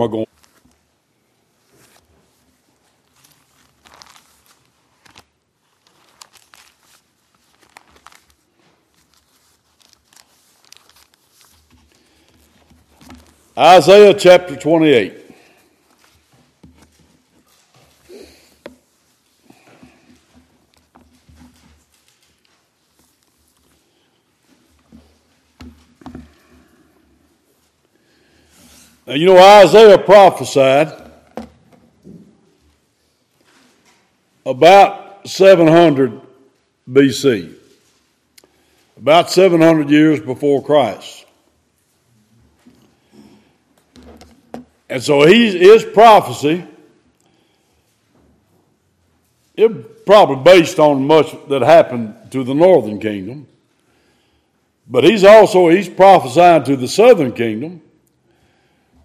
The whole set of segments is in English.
am Isaiah chapter 28. You know, Isaiah prophesied about 700 BC, about 700 years before Christ. And so his prophecy, it probably based on much that happened to the northern kingdom. But he's also he's prophesying to the southern kingdom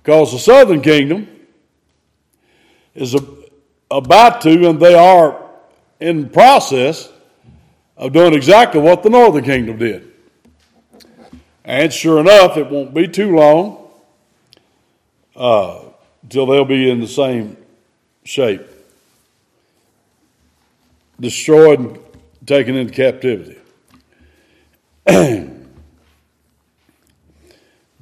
because the southern kingdom is about to, and they are in process of doing exactly what the northern kingdom did. And sure enough, it won't be too long uh, until they'll be in the same shape destroyed and taken into captivity.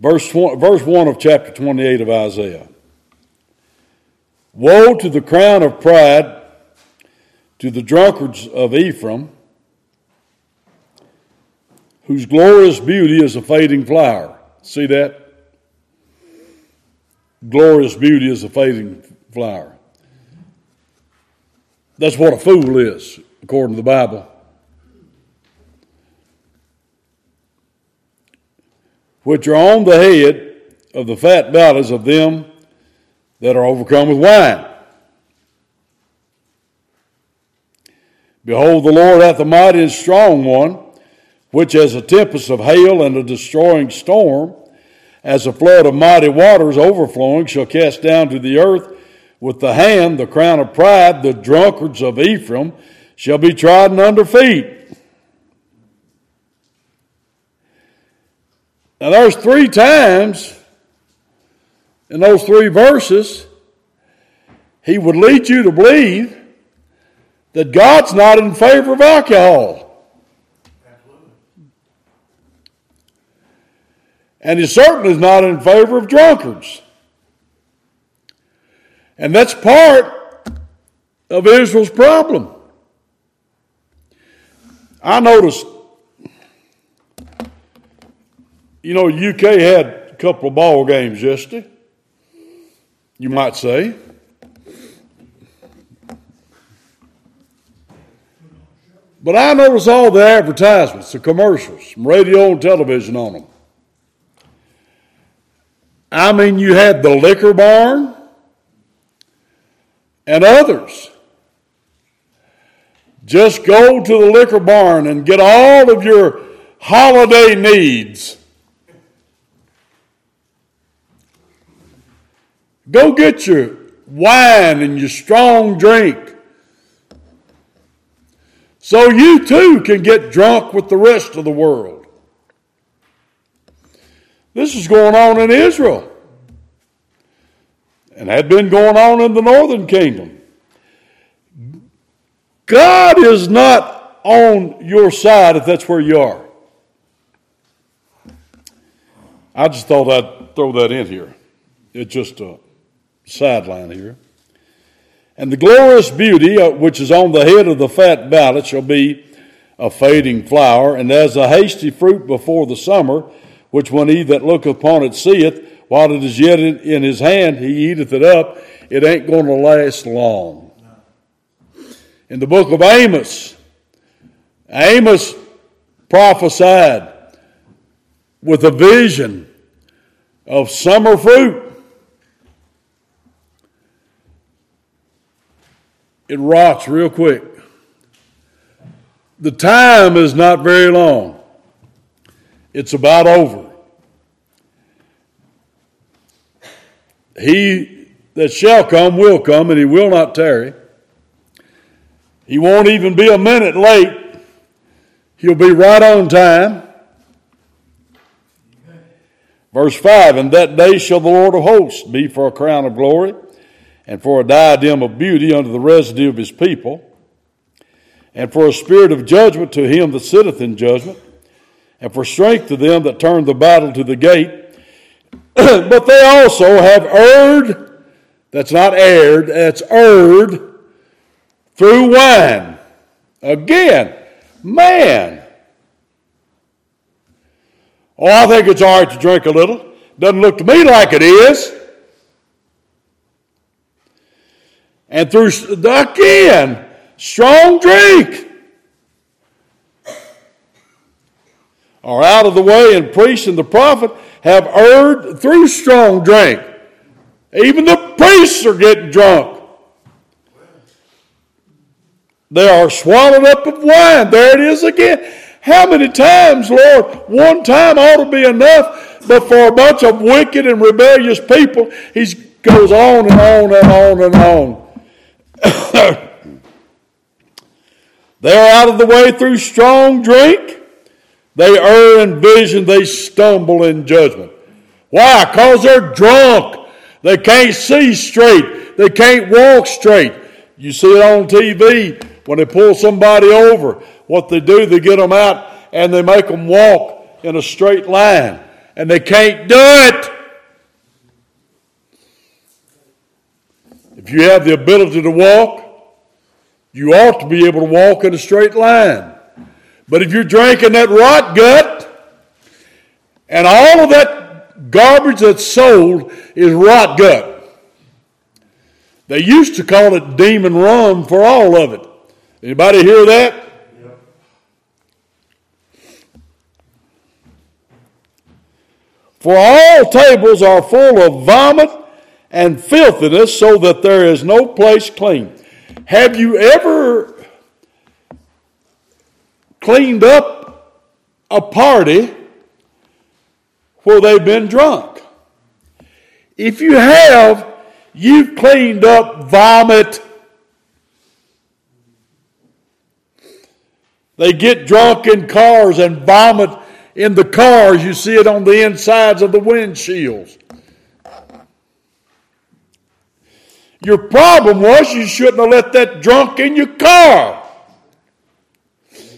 Verse, verse 1 of chapter 28 of Isaiah. Woe to the crown of pride, to the drunkards of Ephraim, whose glorious beauty is a fading flower. See that? Glorious beauty is a fading flower. That's what a fool is, according to the Bible. Which are on the head of the fat bellies of them that are overcome with wine. Behold, the Lord hath a mighty and strong one, which as a tempest of hail and a destroying storm, as a flood of mighty waters overflowing, shall cast down to the earth with the hand the crown of pride, the drunkards of Ephraim shall be trodden under feet. Now, there's three times in those three verses he would lead you to believe that God's not in favor of alcohol. And he certainly is not in favor of drunkards. And that's part of Israel's problem. I noticed You know, UK had a couple of ball games yesterday, you might say. But I noticed all the advertisements, the commercials, radio and television on them. I mean, you had the liquor barn and others. Just go to the liquor barn and get all of your holiday needs Go get your wine and your strong drink. So you too can get drunk with the rest of the world. This is going on in Israel and had been going on in the northern kingdom. God is not on your side if that's where you are. I just thought I'd throw that in here. It's just a sideline here. And the glorious beauty uh, which is on the head of the fat ballot shall be a fading flower, and as a hasty fruit before the summer, which when he that looketh upon it seeth, while it is yet in, in his hand, he eateth it up, it ain't going to last long. In the book of Amos, Amos prophesied with a vision of summer fruit. It rots real quick. The time is not very long, it's about over. He that shall come will come, and he will not tarry. He won't even be a minute late. He'll be right on time. Verse 5 And that day shall the Lord of hosts be for a crown of glory, and for a diadem of beauty unto the residue of his people, and for a spirit of judgment to him that sitteth in judgment, and for strength to them that turn the battle to the gate. but they also have erred, that's not erred, that's erred through wine. Again, man. Oh, I think it's all right to drink a little. Doesn't look to me like it is. And through, again, strong drink. Are out of the way, and priest and the prophet have erred through strong drink. Even the priests are getting drunk. They are swallowed up of wine. There it is again. How many times, Lord? One time ought to be enough, but for a bunch of wicked and rebellious people, he goes on and on and on and on. they are out of the way through strong drink. They err in vision. They stumble in judgment. Why? Because they're drunk. They can't see straight. They can't walk straight. You see it on TV when they pull somebody over. What they do, they get them out and they make them walk in a straight line. And they can't do it. If you have the ability to walk, you ought to be able to walk in a straight line. But if you're drinking that rot gut, and all of that garbage that's sold is rot gut. They used to call it demon rum for all of it. Anybody hear that? For all tables are full of vomit and filthiness, so that there is no place clean. Have you ever cleaned up a party where they've been drunk? If you have, you've cleaned up vomit They get drunk in cars and vomit in the cars. You see it on the insides of the windshields. Your problem was you shouldn't have let that drunk in your car.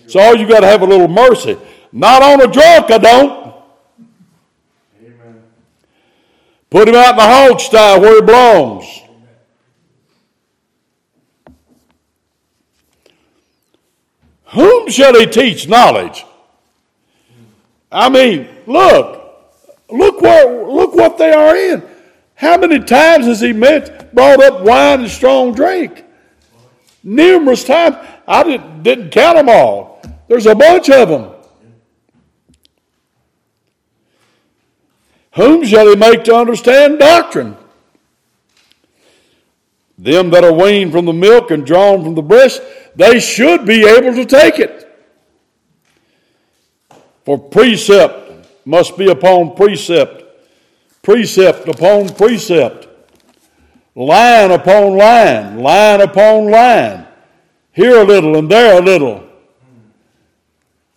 So all you got to have a little mercy. Not on a drunk, I don't. Amen. Put him out in the hog style where he belongs. Whom shall he teach knowledge? I mean, look, look what look what they are in. How many times has he met, brought up wine and strong drink? Numerous times. I didn't, didn't count them all. There's a bunch of them. Whom shall he make to understand doctrine? Them that are weaned from the milk and drawn from the breast they should be able to take it. For precept must be upon precept, precept upon precept, line upon line, line upon line, here a little and there a little.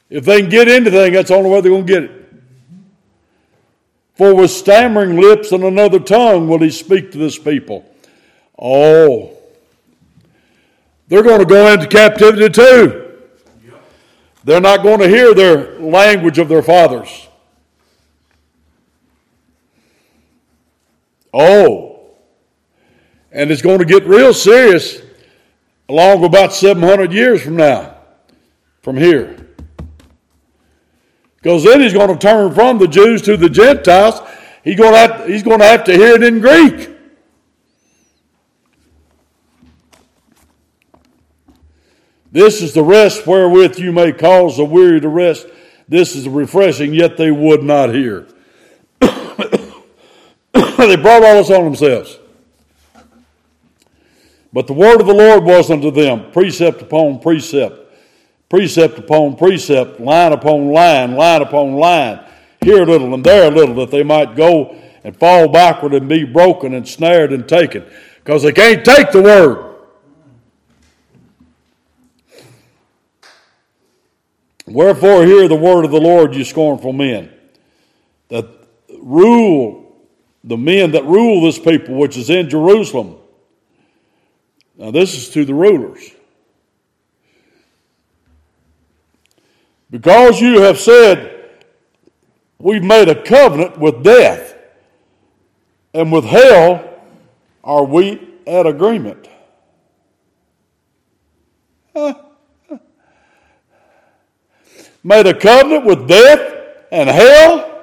If they can get anything, that's the only way they're going to get it. For with stammering lips and another tongue will he speak to this people. Oh, they're going to go into captivity too. They're not going to hear their language of their fathers. Oh, and it's going to get real serious along about 700 years from now, from here. Because then he's going to turn from the Jews to the Gentiles. He's going to have, he's going to, have to hear it in Greek. This is the rest wherewith you may cause the weary to rest. This is the refreshing, yet they would not hear. they brought all this on themselves. But the word of the Lord was unto them precept upon precept, precept upon precept, line upon line, line upon line, here a little and there a little, that they might go and fall backward and be broken and snared and taken. Because they can't take the word. Wherefore, hear the word of the Lord, you scornful men. That rule, the men that rule this people, which is in Jerusalem. Now, this is to the rulers. Because you have said, We've made a covenant with death, and with hell are we at agreement. Made a covenant with death and hell?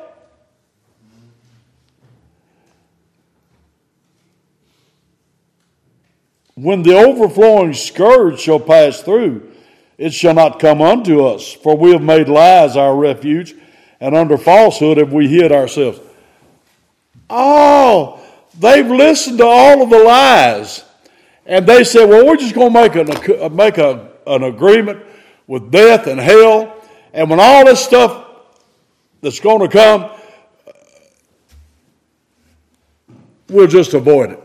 When the overflowing scourge shall pass through, it shall not come unto us, for we have made lies our refuge, and under falsehood have we hid ourselves. Oh, they've listened to all of the lies. And they said, well, we're just going to make, an, uh, make a, an agreement with death and hell. And when all this stuff that's going to come, we'll just avoid it.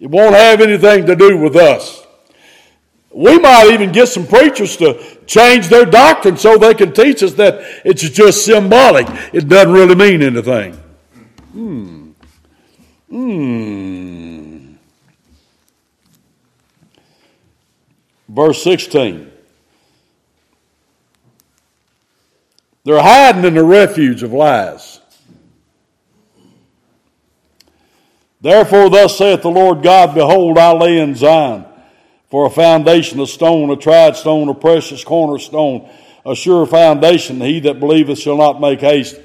It won't have anything to do with us. We might even get some preachers to change their doctrine so they can teach us that it's just symbolic. It doesn't really mean anything. Hmm. Hmm. Verse 16. They're hiding in the refuge of lies. Therefore, thus saith the Lord God Behold, I lay in Zion for a foundation, a stone, a tried stone, a precious cornerstone, a sure foundation. He that believeth shall not make haste.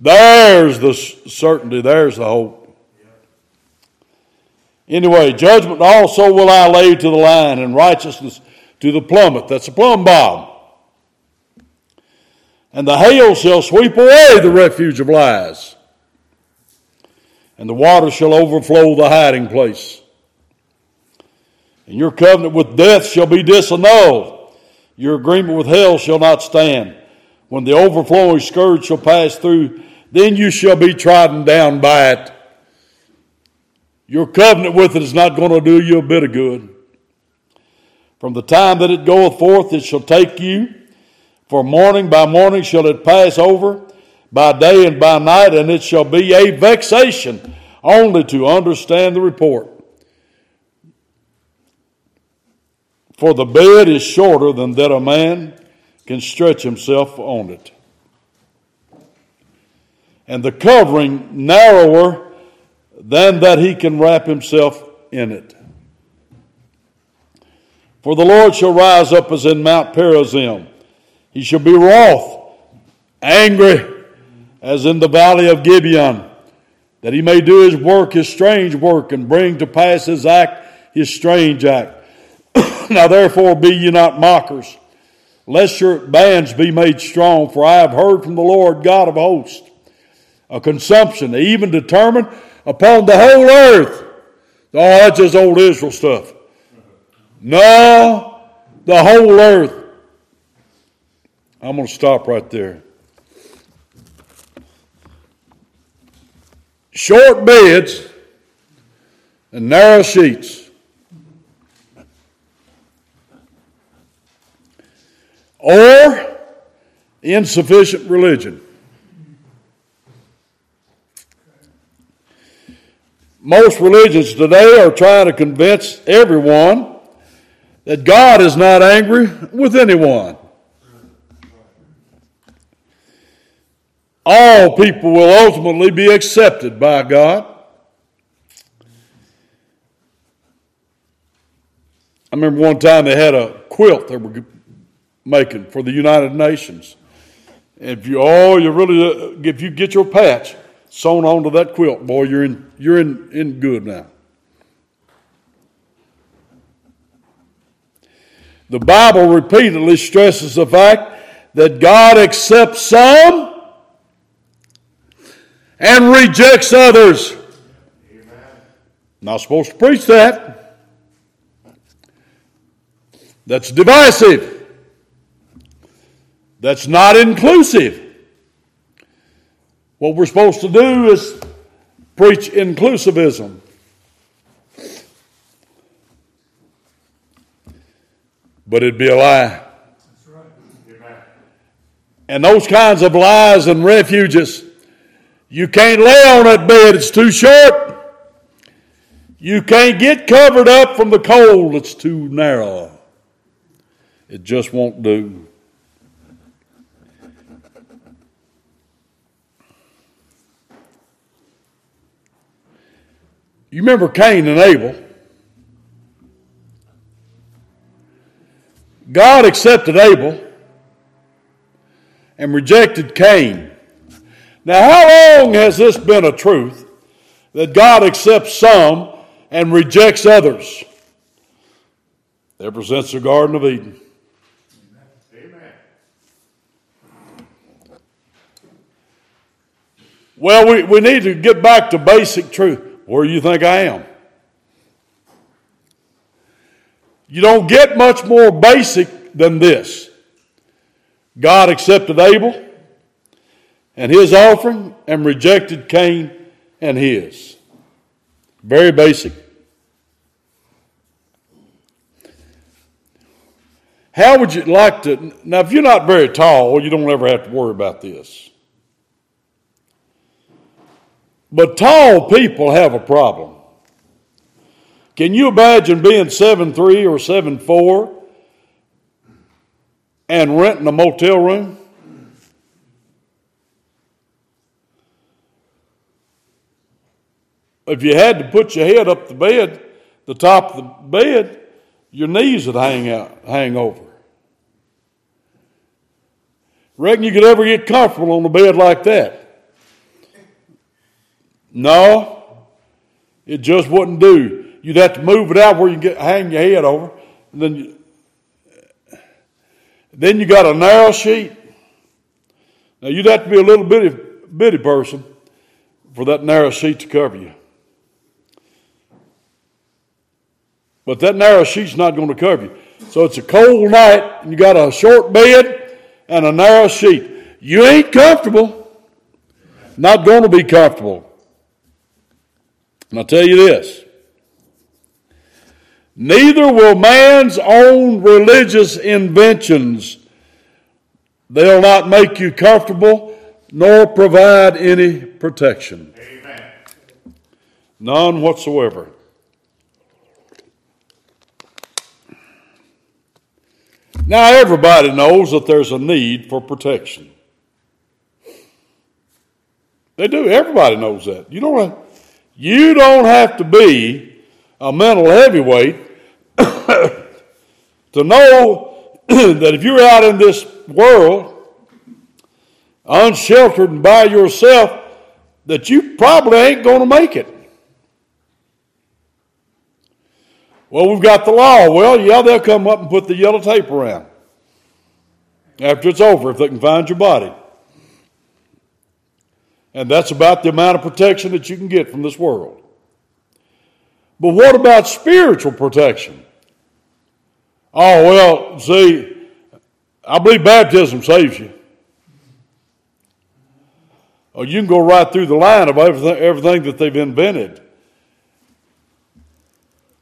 There's the certainty, there's the hope. Anyway, judgment also will I lay to the line, and righteousness to the plummet. That's a plumb bob. And the hail shall sweep away the refuge of lies and the water shall overflow the hiding place. And your covenant with death shall be disannulled. Your agreement with hell shall not stand. When the overflowing scourge shall pass through, then you shall be trodden down by it. Your covenant with it is not going to do you a bit of good. From the time that it goeth forth, it shall take you. For morning by morning shall it pass over by day and by night, and it shall be a vexation only to understand the report. For the bed is shorter than that a man can stretch himself on it, and the covering narrower than that he can wrap himself in it. For the Lord shall rise up as in Mount Perazim. He shall be wroth, angry, as in the valley of Gibeon, that he may do his work, his strange work, and bring to pass his act, his strange act. now therefore be ye not mockers, lest your bands be made strong, for I have heard from the Lord God of hosts a consumption, even determined upon the whole earth. Oh, that's just old Israel stuff. No, the whole earth. I'm going to stop right there. Short beds and narrow sheets. Or insufficient religion. Most religions today are trying to convince everyone that God is not angry with anyone. All people will ultimately be accepted by God. I remember one time they had a quilt they were making for the United Nations. If you oh you really uh, if you get your patch sewn onto that quilt, boy, you're in you're in, in good now. The Bible repeatedly stresses the fact that God accepts some and rejects others. Amen. Not supposed to preach that. That's divisive. That's not inclusive. What we're supposed to do is preach inclusivism. But it'd be a lie. and those kinds of lies and refuges. You can't lay on that bed, it's too short. You can't get covered up from the cold, it's too narrow. It just won't do. You remember Cain and Abel? God accepted Abel and rejected Cain. Now, how long has this been a truth that God accepts some and rejects others? Ever since the Garden of Eden. Amen. Well, we, we need to get back to basic truth. Where do you think I am? You don't get much more basic than this. God accepted Abel and his offering and rejected Cain and his. Very basic. How would you like to? Now, if you're not very tall, you don't ever have to worry about this. But tall people have a problem. Can you imagine being seven three or seven four and renting a motel room? If you had to put your head up the bed, the top of the bed, your knees would hang out, hang over. Reckon you could ever get comfortable on a bed like that? No, it just wouldn't do. You'd have to move it out where you get hang your head over, and then you, then you got a narrow sheet. Now you'd have to be a little bitty bitty person for that narrow sheet to cover you. But that narrow sheet's not going to cover you. So it's a cold night, and you got a short bed and a narrow sheet. You ain't comfortable. Not going to be comfortable. And I'll tell you this neither will man's own religious inventions, they'll not make you comfortable nor provide any protection. Amen. None whatsoever. Now, everybody knows that there's a need for protection. They do. Everybody knows that. You don't you don't have to be a mental heavyweight to know that if you're out in this world, unsheltered and by yourself, that you probably ain't going to make it. Well, we've got the law. Well, yeah, they'll come up and put the yellow tape around after it's over if they can find your body. And that's about the amount of protection that you can get from this world. But what about spiritual protection? Oh, well, see, I believe baptism saves you. Oh, you can go right through the line of everything, everything that they've invented.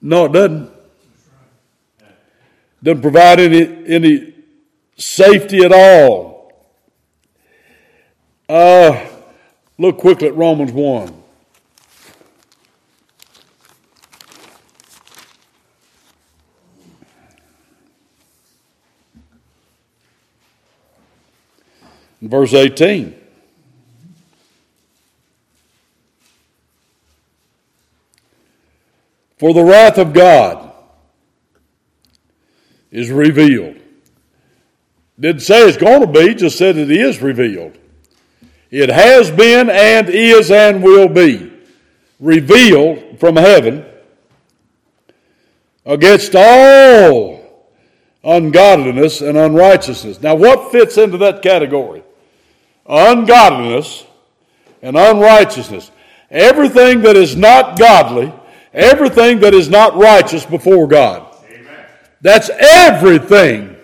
No, it doesn't. Doesn't provide any, any safety at all. Uh, Look quickly at Romans 1. Verse 18. For the wrath of God is revealed. Didn't say it's going to be, just said it is revealed. It has been and is and will be revealed from heaven against all ungodliness and unrighteousness. Now, what fits into that category? Ungodliness and unrighteousness. Everything that is not godly, everything that is not righteous before God. Amen. That's everything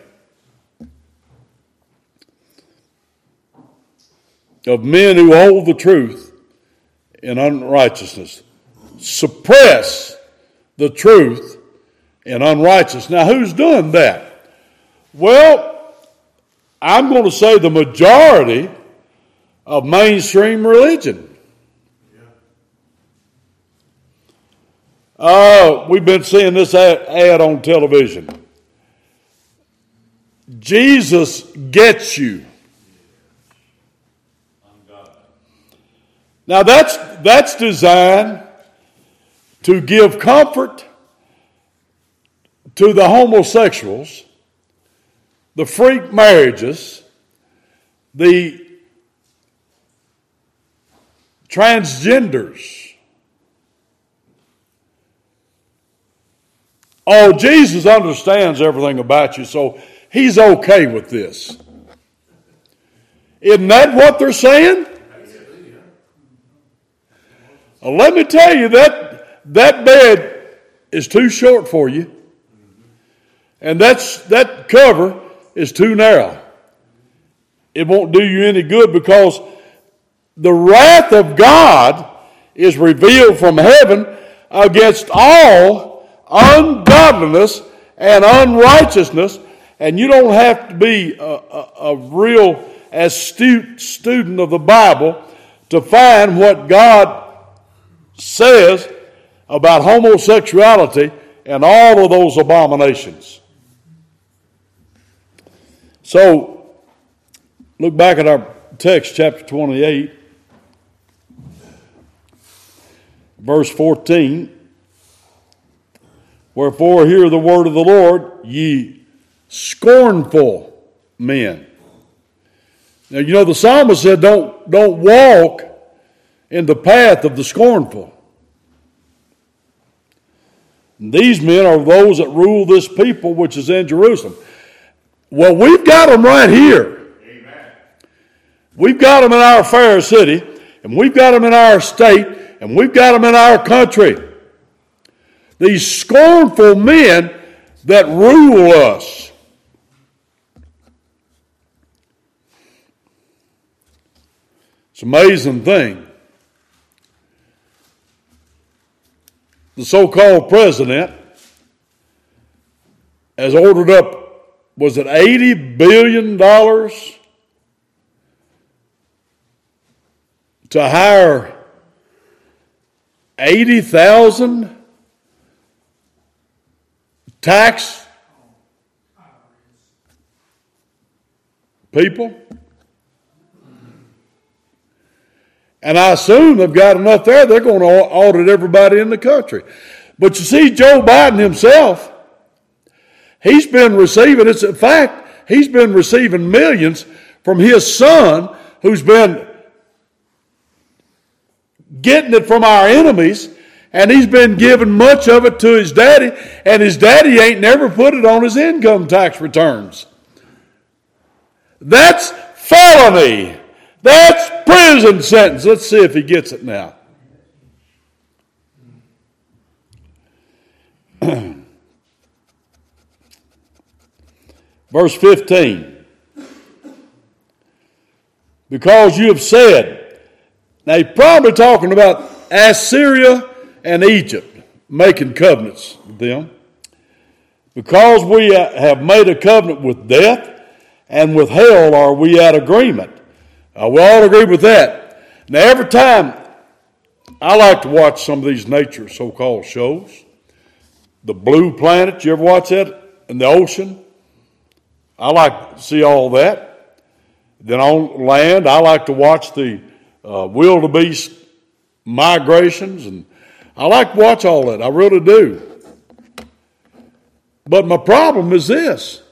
of men who hold the truth in unrighteousness. Suppress the truth in unrighteousness. Now, who's doing that? Well, I'm going to say the majority of mainstream religion. Uh, we've been seeing this ad, ad on television. Jesus gets you. Now that's that's designed to give comfort to the homosexuals, the freak marriages, the transgenders. Oh, Jesus understands everything about you, so he's okay with this. Isn't that what they're saying? Well, let me tell you that that bed is too short for you, and that's that cover is too narrow. It won't do you any good because the wrath of God is revealed from heaven against all ungodliness and unrighteousness, and you don't have to be a, a, a real astute student of the Bible to find what God says about homosexuality and all of those abominations. So, look back at our text, chapter 28, verse 14. Wherefore, hear the word of the Lord, ye scornful men. Now, you know, the psalmist said, don't, don't walk in the path of the scornful. And these men are those that rule this people which is in Jerusalem. Well, we've got them right here. Amen. We've got them in our fair city, and we've got them in our state, and we've got them in our country. These scornful men that rule us. It's an amazing thing. the so called president has ordered up, was it $80 billion to hire 80,000 tax people? And I assume they've got enough there, they're going to audit everybody in the country. But you see, Joe Biden himself, he's been receiving, it's a fact, he's been receiving millions from his son who's been getting it from our enemies, and he's been giving much of it to his daddy, and his daddy ain't never put it on his income tax returns. That's felony. That's prison sentence. Let's see if he gets it now. Verse 15. Because you have said, now he's probably talking about Assyria and Egypt making covenants with them. Because we have made a covenant with death and with hell are we at agreement. Uh, we all agree with that. Now, every time I like to watch some of these nature so called shows, the Blue Planet, you ever watch that And the ocean? I like to see all that. Then on land, I like to watch the uh, wildebeest migrations, and I like to watch all that. I really do. But my problem is this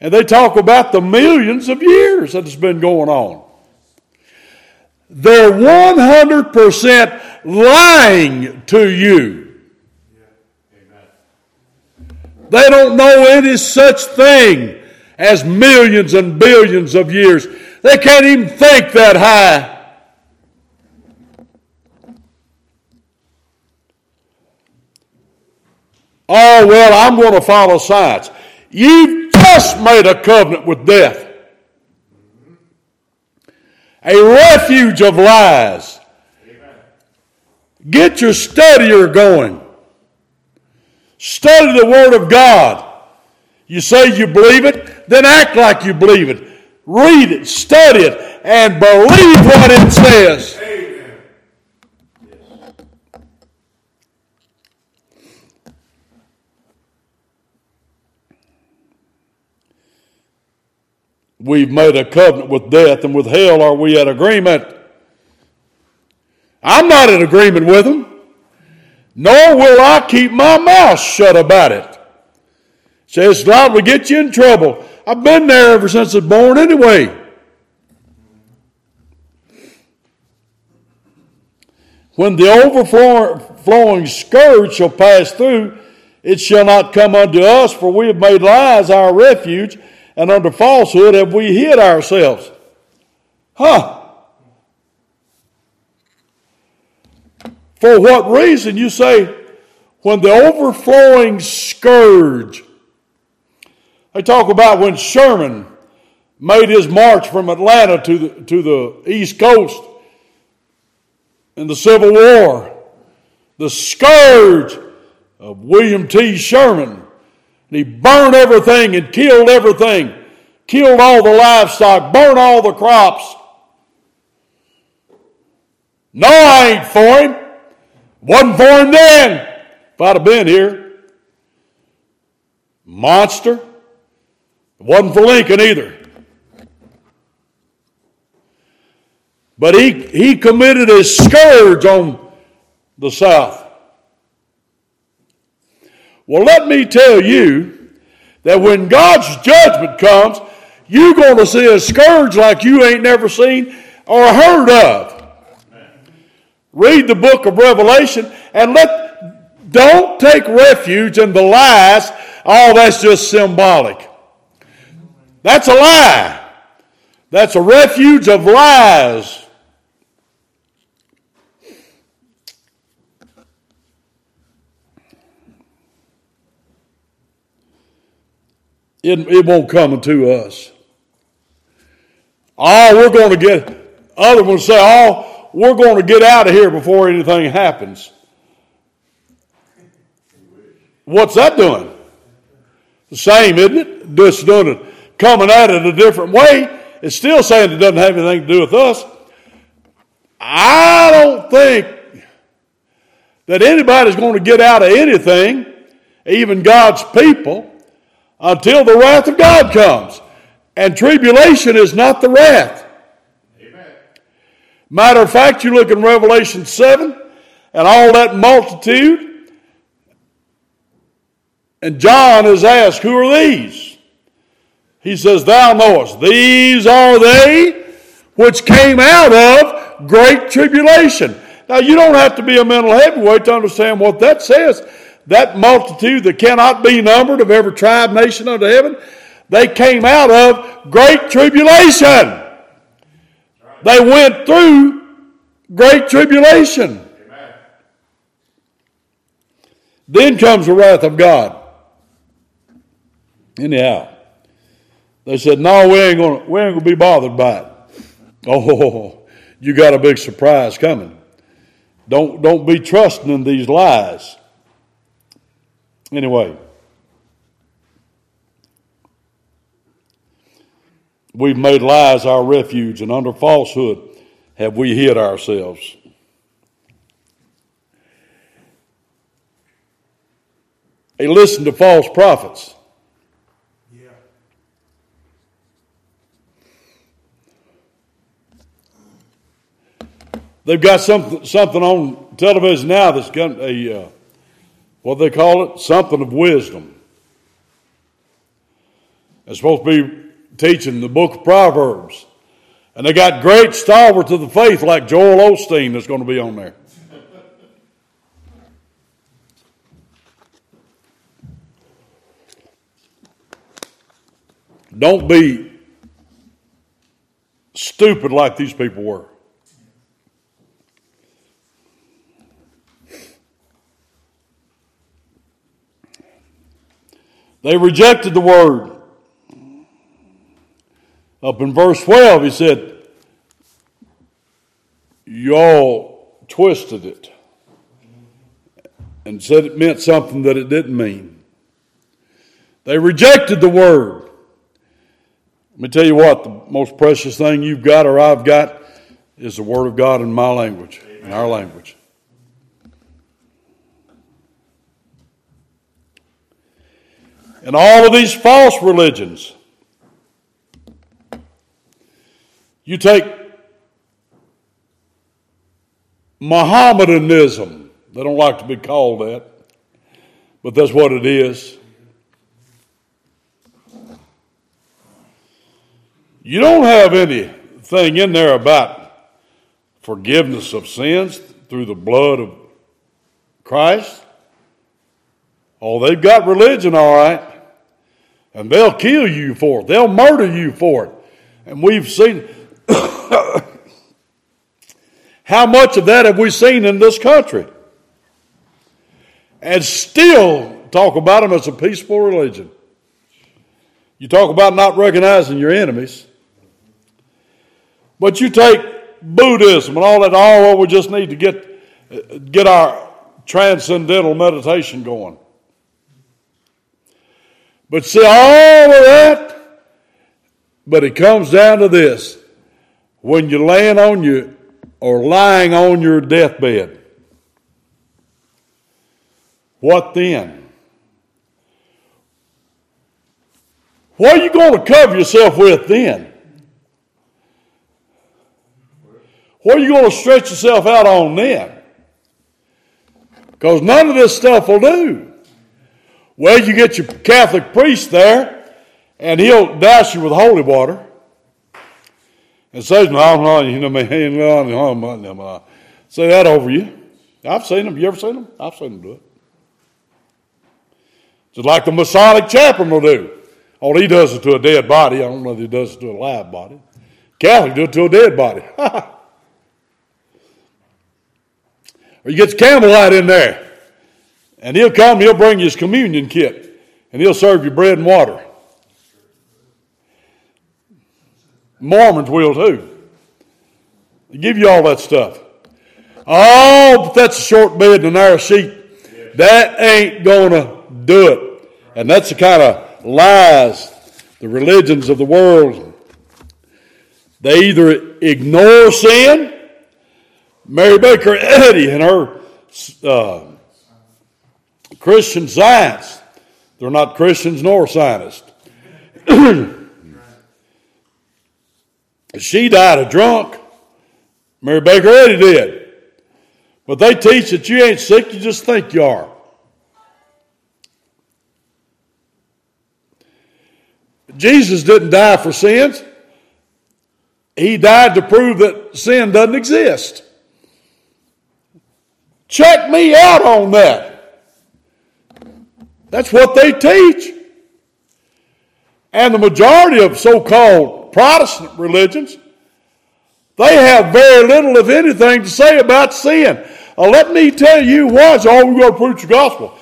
and they talk about the millions of years that has been going on. They're 100% lying to you. They don't know any such thing as millions and billions of years. They can't even think that high. Oh, well, I'm going to follow science. You've just made a covenant with death. A refuge of lies. Get your studier going. Study the Word of God. You say you believe it, then act like you believe it. Read it, study it, and believe what it says. Amen. We've made a covenant with death, and with hell are we at agreement? I'm not in agreement with them, nor will I keep my mouth shut about it. Says God will get you in trouble. I've been there ever since I was born anyway. When the overflowing scourge shall pass through, it shall not come unto us, for we have made lies our refuge, and under falsehood have we hid ourselves. Huh? For what reason? You say, when the overflowing scourge. They talk about when Sherman made his march from Atlanta to the, to the East Coast in the Civil War, the scourge of William T. Sherman. And he burned everything and killed everything, killed all the livestock, burned all the crops. No, I ain't for him. Wasn't for him then. If I'd have been here. Monster. Wasn't for Lincoln either. But he, he committed a scourge on the South. Well, let me tell you that when God's judgment comes, you're going to see a scourge like you ain't never seen or heard of. Read the book of Revelation and let don't take refuge in the lies. Oh, that's just symbolic. That's a lie. That's a refuge of lies. It, it won't come to us. Oh, we're going to get, other ones say, oh, we're going to get out of here before anything happens. What's that doing? The same, isn't it? Just doing it, coming at it a different way. It's still saying it doesn't have anything to do with us. I don't think that anybody's going to get out of anything, even God's people, until the wrath of God comes. And tribulation is not the wrath. Amen. Matter of fact, you look in Revelation 7 and all that multitude, and John is asked, Who are these? He says, Thou knowest, these are they which came out of great tribulation. Now, you don't have to be a mental heavyweight to understand what that says that multitude that cannot be numbered of every tribe, nation under heaven, they came out of great tribulation. They went through great tribulation. Then comes the wrath of God. Anyhow, they said, "No, we ain't gonna, we ain't gonna be bothered by it." Oh, you got a big surprise coming. Don't don't be trusting in these lies. Anyway, we've made lies our refuge, and under falsehood have we hid ourselves. They listen to false prophets. Yeah. They've got something, something on television now that's got a uh, what they call it? Something of wisdom. It's supposed to be teaching the book of Proverbs. And they got great stalwarts of the faith like Joel Osteen that's going to be on there. Don't be stupid like these people were. They rejected the word. Up in verse 12, he said, Y'all twisted it and said it meant something that it didn't mean. They rejected the word. Let me tell you what, the most precious thing you've got or I've got is the word of God in my language, in our language. And all of these false religions, you take Mohammedanism. They don't like to be called that, but that's what it is. You don't have anything in there about forgiveness of sins through the blood of Christ. Oh, they've got religion, all right. And they'll kill you for it. They'll murder you for it. And we've seen How much of that have we seen in this country? And still talk about them as a peaceful religion. You talk about not recognizing your enemies. But you take Buddhism and all that, oh, well, we just need to get, get our transcendental meditation going. But see, all of that, but it comes down to this. When you're laying on your or lying on your deathbed. What then? What are you going to cover yourself with then? What are you going to stretch yourself out on then? Because none of this stuff will do. Well, you get your Catholic priest there, and he'll douse you with holy water. And says, no, no, you know, man, say that over you. I've seen them. You ever seen them? I've seen them do it. Just like the Masonic chaplain will do. Oh, he does it to a dead body. I don't know if he does it to a live body. Catholic do it to a dead body. or you get the Campbellite in there, and he'll come, he'll bring you his communion kit, and he'll serve you bread and water. Mormons will too. They give you all that stuff. Oh, but that's a short bed and a narrow seat. That ain't gonna do it. And that's the kind of lies the religions of the world. They either ignore sin. Mary Baker Eddy and her uh, Christian science. They're not Christians nor scientists. She died a drunk. Mary Baker Eddy did. But they teach that you ain't sick, you just think you are. Jesus didn't die for sins. He died to prove that sin doesn't exist. Check me out on that. That's what they teach. And the majority of so called Protestant religions, they have very little, if anything, to say about sin. Uh, let me tell you why. So, oh, we're going to preach the gospel.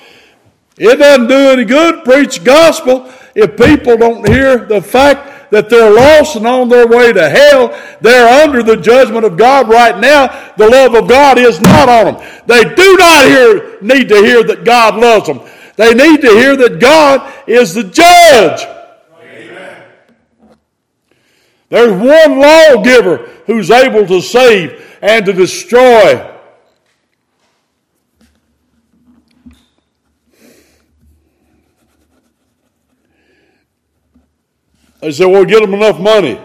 It doesn't do any good preach the gospel if people don't hear the fact that they're lost and on their way to hell. They're under the judgment of God right now. The love of God is not on them. They do not hear, need to hear that God loves them. They need to hear that God is the judge. There's one lawgiver who's able to save and to destroy. They said, well, get them enough money,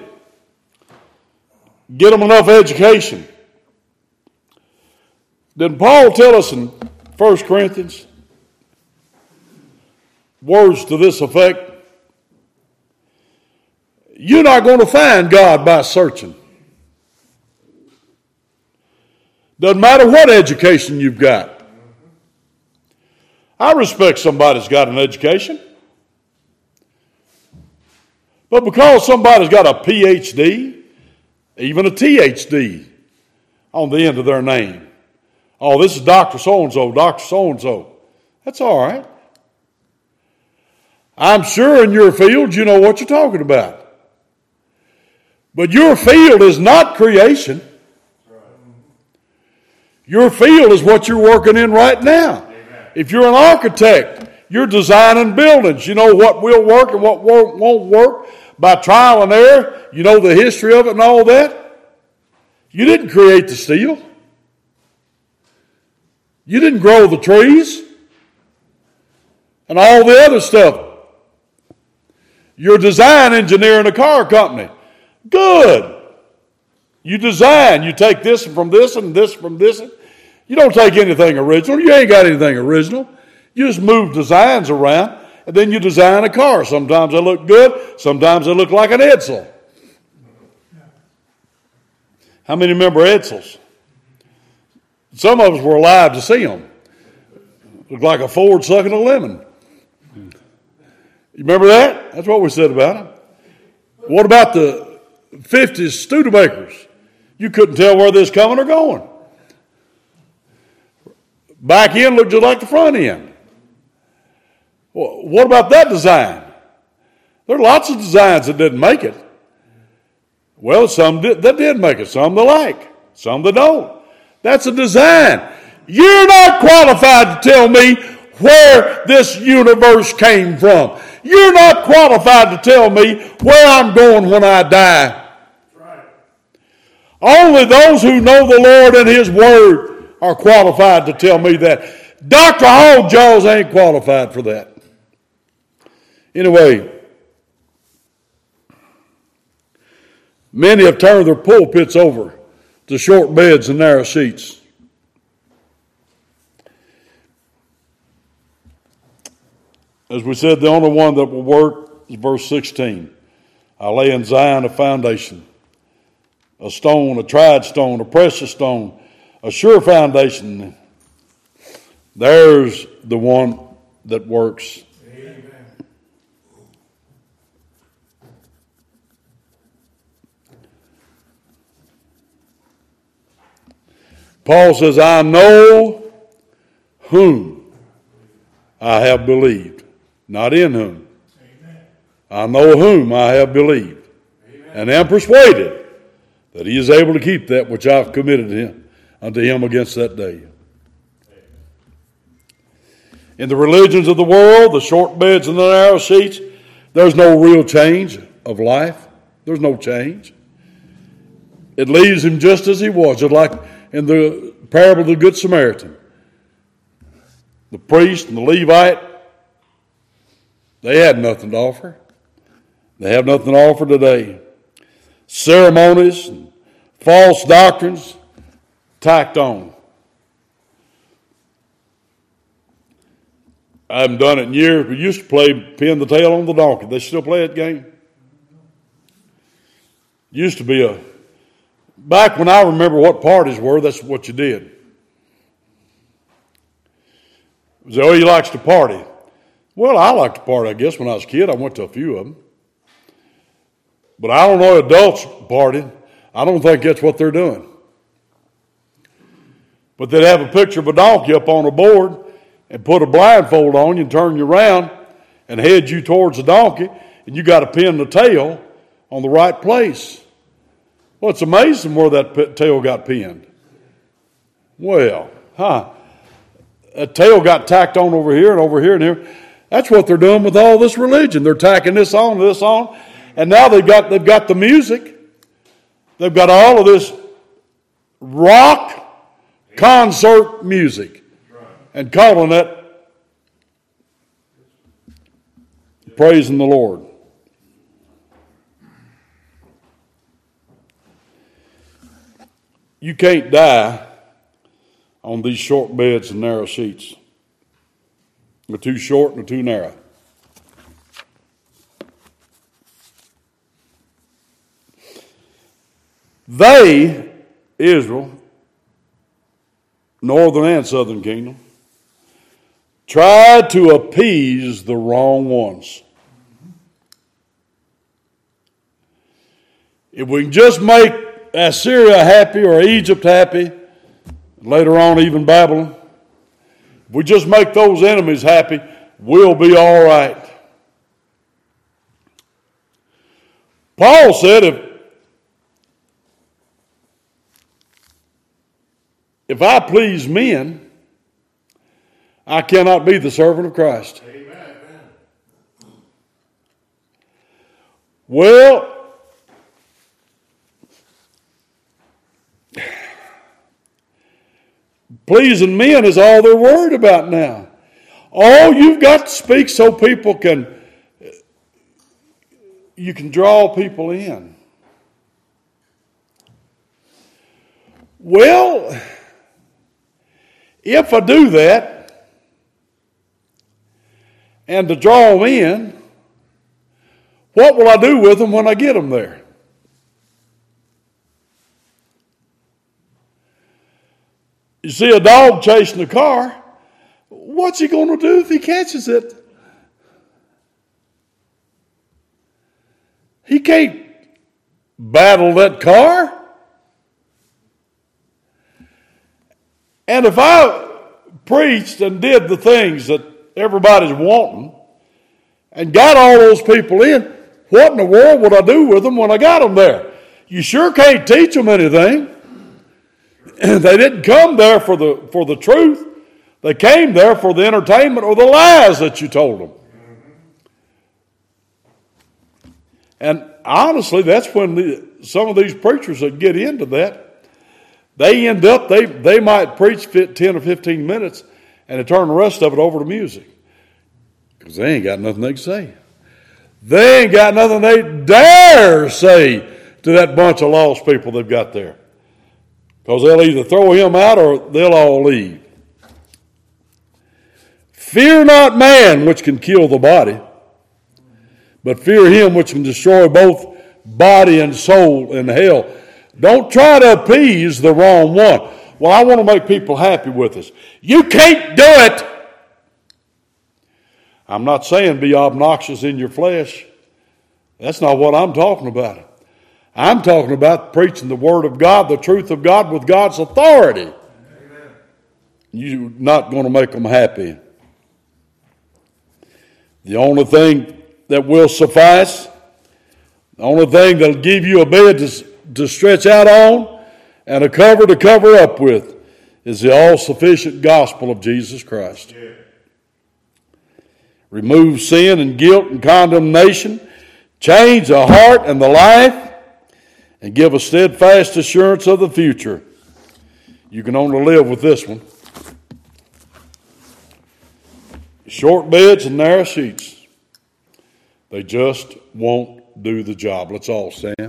get them enough education. Did Paul tell us in 1 Corinthians words to this effect? You're not going to find God by searching. Doesn't matter what education you've got. I respect somebody's got an education. But because somebody's got a PhD, even a THD on the end of their name, oh, this is Dr. So and so, Dr. So and so, that's all right. I'm sure in your field you know what you're talking about. But your field is not creation. Your field is what you're working in right now. If you're an architect, You're designing buildings. You know what will work and what won't work by trial and error. You know the history of it and all that. You didn't create the steel. You didn't grow the trees and all the other stuff. You're a design engineer in a car company. Good. You design. You take this from this and this from this. You don't take anything original. You ain't got anything original. You just move designs around and then you design a car. Sometimes they look good, sometimes they look like an Edsel. How many remember Edsels? Some of us were alive to see them. Looked like a Ford sucking a lemon. You remember that? That's what we said about them. What about the 50s Studebakers? You couldn't tell where this coming or going. Back end looked just like the front end. What about that design? There are lots of designs that didn't make it. Well, some did, that did make it, some they like, some they don't. That's a design. You're not qualified to tell me where this universe came from. You're not qualified to tell me where I'm going when I die. Right. Only those who know the Lord and His Word are qualified to tell me that. Dr. Hall Jaws ain't qualified for that. Anyway, many have turned their pulpits over to short beds and narrow seats. As we said, the only one that will work is verse 16. I lay in Zion a foundation, a stone, a tried stone, a precious stone, a sure foundation. There's the one that works. Paul says, I know whom I have believed not in whom. Amen. I know whom I have believed, Amen. and am persuaded that he is able to keep that which I've committed him unto him against that day. In the religions of the world, the short beds and the narrow seats, there's no real change of life. There's no change. It leaves him just as he was, just like in the parable of the Good Samaritan. The priest and the Levite they had nothing to offer. They have nothing to offer today. Ceremonies and false doctrines tacked on. I haven't done it in years. We used to play pin the tail on the donkey. They still play that game. Used to be a back when I remember what parties were. That's what you did. It was, oh, he likes to party. Well, I liked to party, I guess, when I was a kid. I went to a few of them. But I don't know adults partying. I don't think that's what they're doing. But they'd have a picture of a donkey up on a board and put a blindfold on you and turn you around and head you towards the donkey, and you got to pin the tail on the right place. Well, it's amazing where that tail got pinned. Well, huh? A tail got tacked on over here and over here and here. That's what they're doing with all this religion. They're tacking this on, this on, and now they've got they've got the music. They've got all of this rock concert music and calling it praising the Lord. You can't die on these short beds and narrow seats. They're too short and they're too narrow. They, Israel, northern and southern kingdom, tried to appease the wrong ones. If we can just make Assyria happy or Egypt happy, later on even Babylon, if we just make those enemies happy, we'll be all right. Paul said if if I please men, I cannot be the servant of Christ. Amen. Well, pleasing men is all they're worried about now. All you've got to speak so people can you can draw people in. Well, if I do that and to draw them in, what will I do with them when I get them there? You see a dog chasing a car, what's he going to do if he catches it? He can't battle that car. And if I preached and did the things that everybody's wanting and got all those people in, what in the world would I do with them when I got them there? You sure can't teach them anything. they didn't come there for the, for the truth. They came there for the entertainment or the lies that you told them. And honestly, that's when the, some of these preachers that get into that, they end up, they, they might preach 10 or 15 minutes and they turn the rest of it over to music. Because they ain't got nothing they can say. They ain't got nothing they dare say to that bunch of lost people they've got there. Because they'll either throw him out or they'll all leave. Fear not man, which can kill the body but fear him which can destroy both body and soul in hell. Don't try to appease the wrong one. Well, I want to make people happy with us. You can't do it. I'm not saying be obnoxious in your flesh. That's not what I'm talking about. I'm talking about preaching the Word of God, the truth of God with God's authority. Amen. You're not going to make them happy. The only thing that will suffice. The only thing that'll give you a bed to, to stretch out on and a cover to cover up with is the all sufficient gospel of Jesus Christ. Yeah. Remove sin and guilt and condemnation, change the heart and the life, and give a steadfast assurance of the future. You can only live with this one. Short beds and narrow sheets. They just won't do the job. Let's all stand.